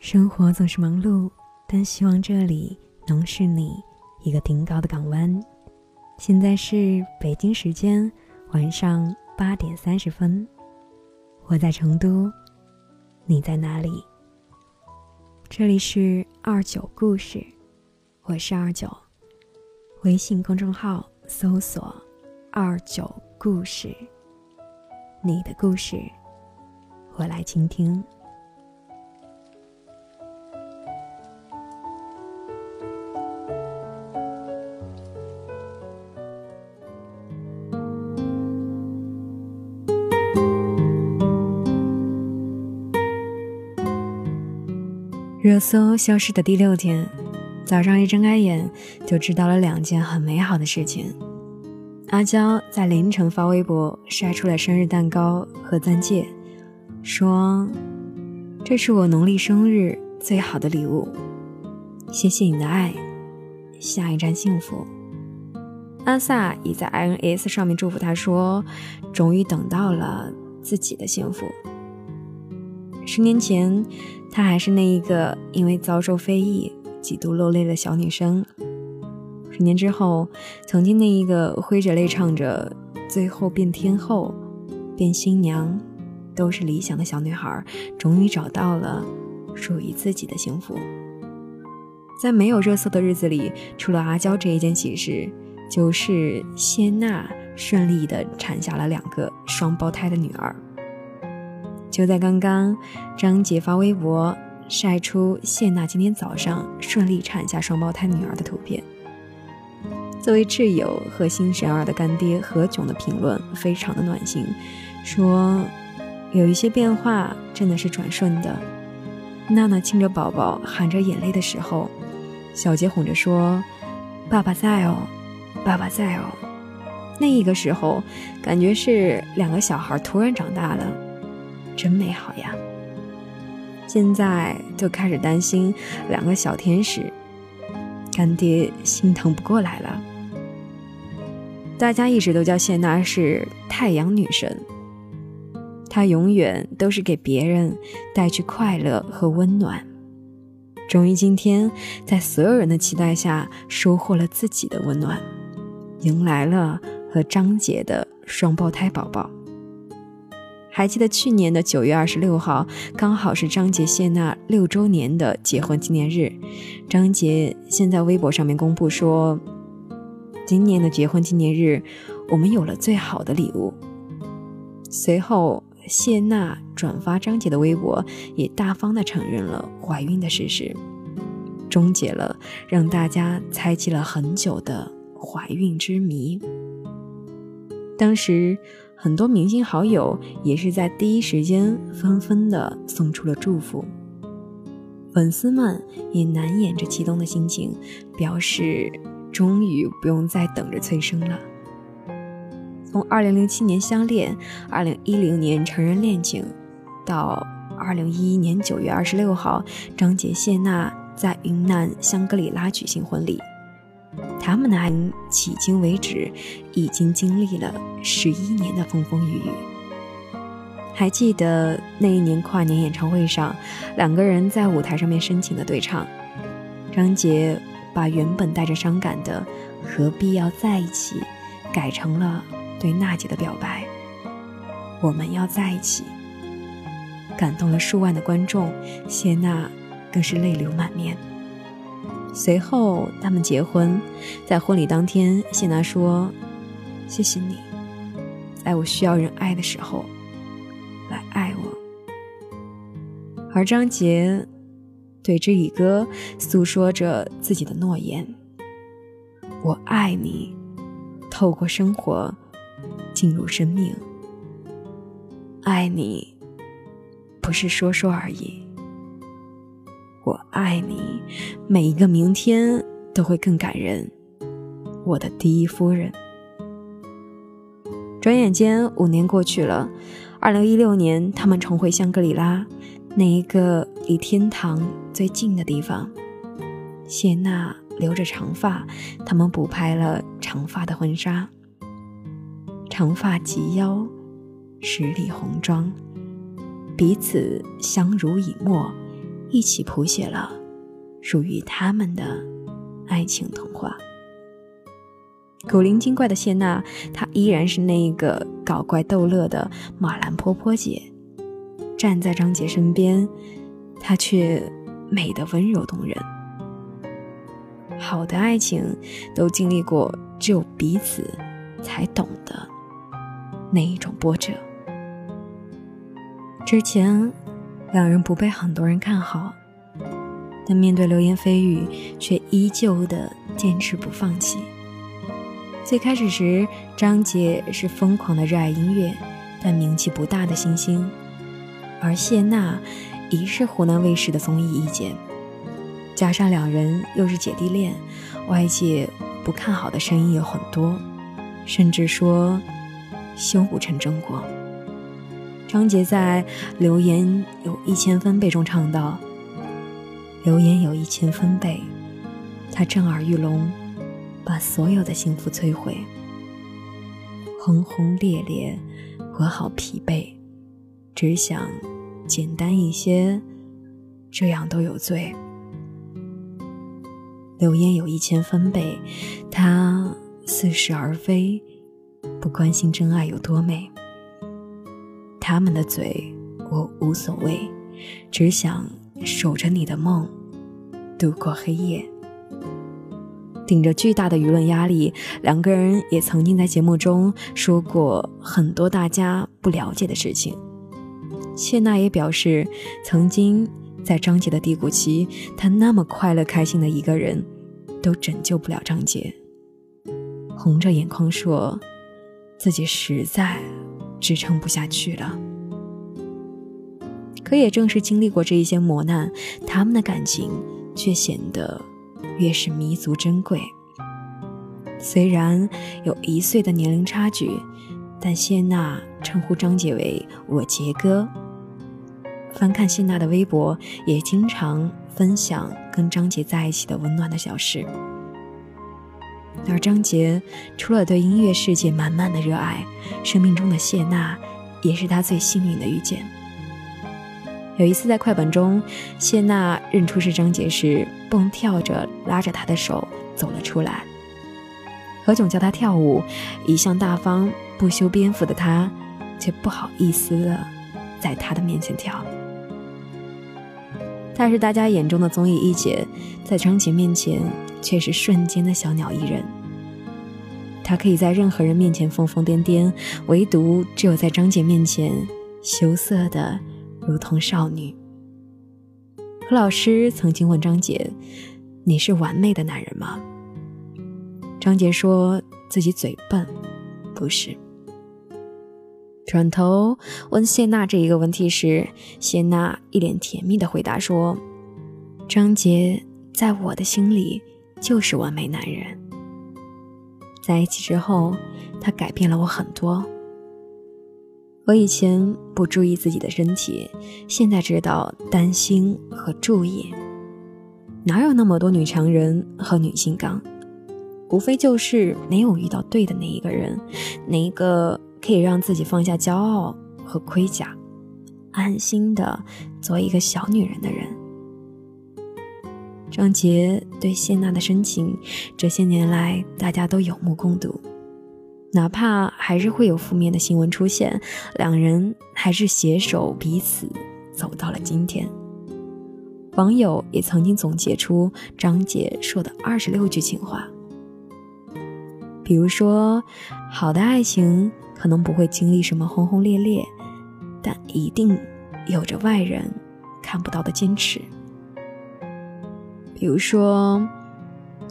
生活总是忙碌，但希望这里能是你一个顶高的港湾。现在是北京时间晚上八点三十分，我在成都，你在哪里？这里是二九故事，我是二九，微信公众号搜索“二九故事”，你的故事，我来倾听。热搜消失的第六天，早上一睁开眼就知道了两件很美好的事情。阿娇在凌晨发微博晒出了生日蛋糕和钻戒，说：“这是我农历生日最好的礼物，谢谢你的爱，下一站幸福。”阿萨也在 INS 上面祝福他说：“终于等到了自己的幸福。”十年前。她还是那一个因为遭受非议几度落泪的小女生。十年之后，曾经那一个挥着泪唱着“最后变天后，变新娘，都是理想”的小女孩，终于找到了属于自己的幸福。在没有热搜的日子里，除了阿娇这一件喜事，就是谢娜顺利的产下了两个双胞胎的女儿。就在刚刚，张杰发微博晒出谢娜今天早上顺利产下双胞胎女儿的图片。作为挚友和新生儿的干爹何炅的评论非常的暖心，说有一些变化真的是转瞬的。娜娜亲着宝宝含着眼泪的时候，小杰哄着说：“爸爸在哦，爸爸在哦。”那一个时候，感觉是两个小孩突然长大了。真美好呀！现在就开始担心两个小天使，干爹心疼不过来了。大家一直都叫谢娜是太阳女神，他永远都是给别人带去快乐和温暖。终于今天，在所有人的期待下，收获了自己的温暖，迎来了和张杰的双胞胎宝宝。还记得去年的九月二十六号，刚好是张杰谢娜六周年的结婚纪念日。张杰先在微博上面公布说：“今年的结婚纪念日，我们有了最好的礼物。”随后，谢娜转发张杰的微博，也大方的承认了怀孕的事实，终结了让大家猜忌了很久的怀孕之谜。当时。很多明星好友也是在第一时间纷纷的送出了祝福，粉丝们也难掩着激动的心情，表示终于不用再等着催生了。从2007年相恋，2010年承认恋情，到2011年9月26号，张杰谢娜在云南香格里拉举行婚礼。他们的爱情迄今为止已经经历了十一年的风风雨雨。还记得那一年跨年演唱会上，两个人在舞台上面深情的对唱。张杰把原本带着伤感的“何必要在一起”改成了对娜姐的表白：“我们要在一起。”感动了数万的观众，谢娜更是泪流满面。随后，他们结婚。在婚礼当天，谢娜说：“谢谢你，在我需要人爱的时候，来爱我。”而张杰对着宇哥诉说着自己的诺言：“我爱你，透过生活进入生命。爱你，不是说说而已。”我爱你，每一个明天都会更感人。我的第一夫人。转眼间五年过去了，二零一六年，他们重回香格里拉，那一个离天堂最近的地方。谢娜留着长发，他们补拍了长发的婚纱，长发及腰，十里红妆，彼此相濡以沫，一起谱写了属于他们的爱情童话。古灵精怪的谢娜，她依然是那个搞怪逗乐的马兰婆婆姐，站在张杰身边，她却美得温柔动人。好的爱情都经历过只有彼此才懂得那一种波折。之前两人不被很多人看好，但面对流言蜚语，却依旧的坚持不放弃。最开始时，张杰是疯狂的热爱音乐，但名气不大的新星；而谢娜，疑是湖南卫视的综艺一姐。加上两人又是姐弟恋，外界不看好的声音有很多，甚至说修补成正果。张杰在《流言有一千分贝》中唱道：“流言有一千分贝，他震耳欲聋。”把所有的幸福摧毁，轰轰烈烈，我好疲惫，只想简单一些，这样都有罪。流言有一千分贝，他似是而非，不关心真爱有多美。他们的嘴我无所谓，只想守着你的梦，度过黑夜。顶着巨大的舆论压力，两个人也曾经在节目中说过很多大家不了解的事情。谢娜也表示，曾经在张杰的低谷期，她那么快乐开心的一个人，都拯救不了张杰，红着眼眶说自己实在支撑不下去了。可也正是经历过这一些磨难，他们的感情却显得。越是弥足珍贵。虽然有一岁的年龄差距，但谢娜称呼张杰为“我杰哥”。翻看谢娜的微博，也经常分享跟张杰在一起的温暖的小事。而张杰除了对音乐世界满满的热爱，生命中的谢娜也是他最幸运的遇见。有一次在快本中，谢娜认出是张杰时，蹦跳着拉着他的手走了出来。何炅教他跳舞，一向大方不修边幅的他，却不好意思的在他的面前跳。她是大家眼中的综艺一姐，在张杰面前却是瞬间的小鸟依人。他可以在任何人面前疯疯癫癫，唯独只有在张杰面前羞涩的。如同少女。何老师曾经问张杰：“你是完美的男人吗？”张杰说自己嘴笨，不是。转头问谢娜这一个问题时，谢娜一脸甜蜜的回答说：“张杰在我的心里就是完美男人。在一起之后，他改变了我很多。”我以前不注意自己的身体，现在知道担心和注意。哪有那么多女强人和女性刚？无非就是没有遇到对的那一个人，那一个可以让自己放下骄傲和盔甲，安心的做一个小女人的人。张杰对谢娜的深情，这些年来大家都有目共睹。哪怕还是会有负面的新闻出现，两人还是携手彼此走到了今天。网友也曾经总结出张杰说的二十六句情话，比如说，好的爱情可能不会经历什么轰轰烈烈，但一定有着外人看不到的坚持。比如说，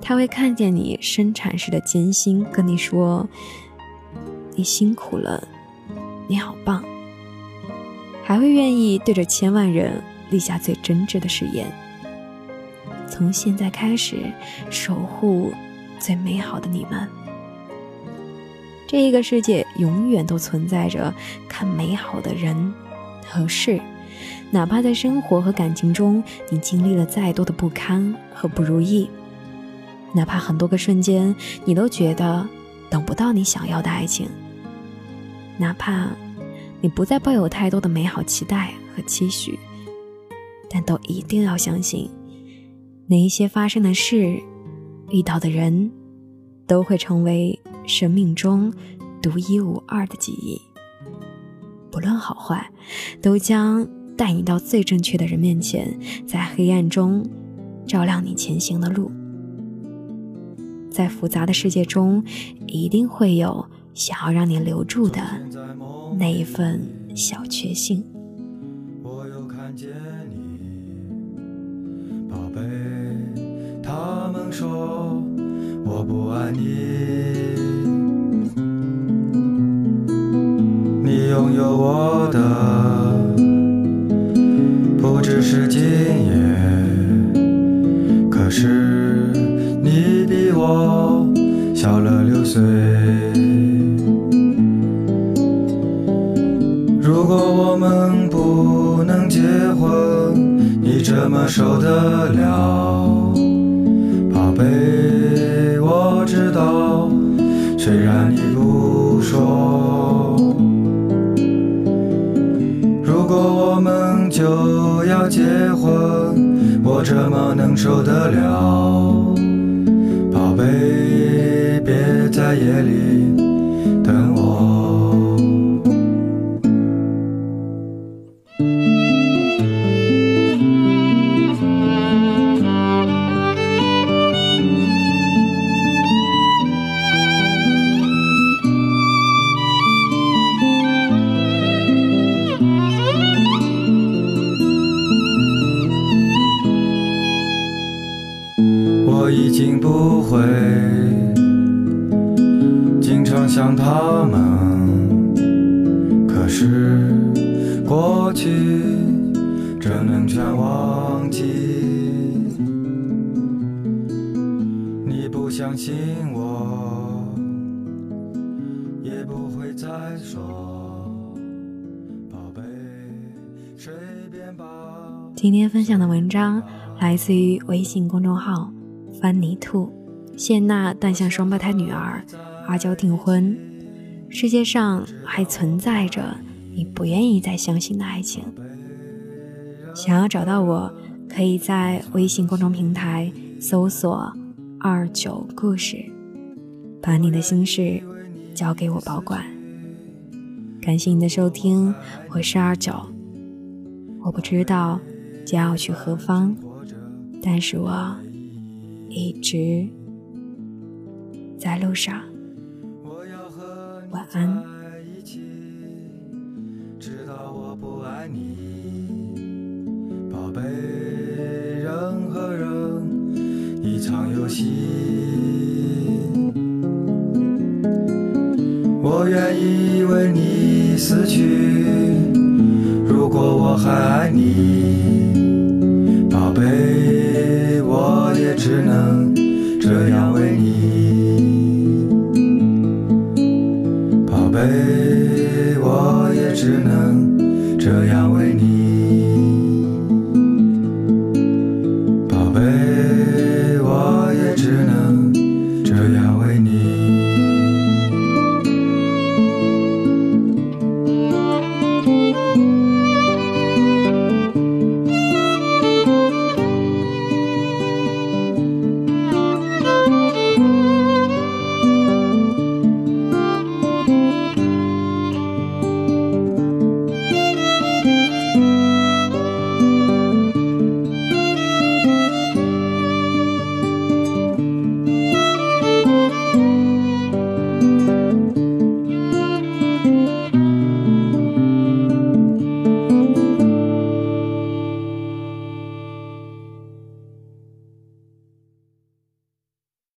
他会看见你生产时的艰辛，跟你说。你辛苦了，你好棒，还会愿意对着千万人立下最真挚的誓言。从现在开始，守护最美好的你们。这一个世界永远都存在着看美好的人和事，哪怕在生活和感情中，你经历了再多的不堪和不如意，哪怕很多个瞬间，你都觉得等不到你想要的爱情。哪怕你不再抱有太多的美好期待和期许，但都一定要相信，那一些发生的事、遇到的人，都会成为生命中独一无二的记忆。不论好坏，都将带你到最正确的人面前，在黑暗中照亮你前行的路。在复杂的世界中，一定会有想要让你留住的那一份小确幸。我又看见你，宝贝。他们说我不爱你，你拥有我的就要结婚，我怎么能受得了？宝贝，别在夜里不相信我，也不会再说，宝贝，随便吧。今天分享的文章来自于微信公众号“翻泥兔”，谢娜诞下双胞胎女儿，阿娇订婚。世界上还存在着你不愿意再相信的爱情。想要找到我，可以在微信公众平台搜索“二九故事”，把你的心事交给我保管。感谢你的收听，我是二九。我不知道将要去何方，但是我一直在路上。我要和你晚安。在一起，直到我不爱你，一场游戏，我愿意为你死去。如果我还爱你，宝贝，我也只能这样为你。宝贝，我也只能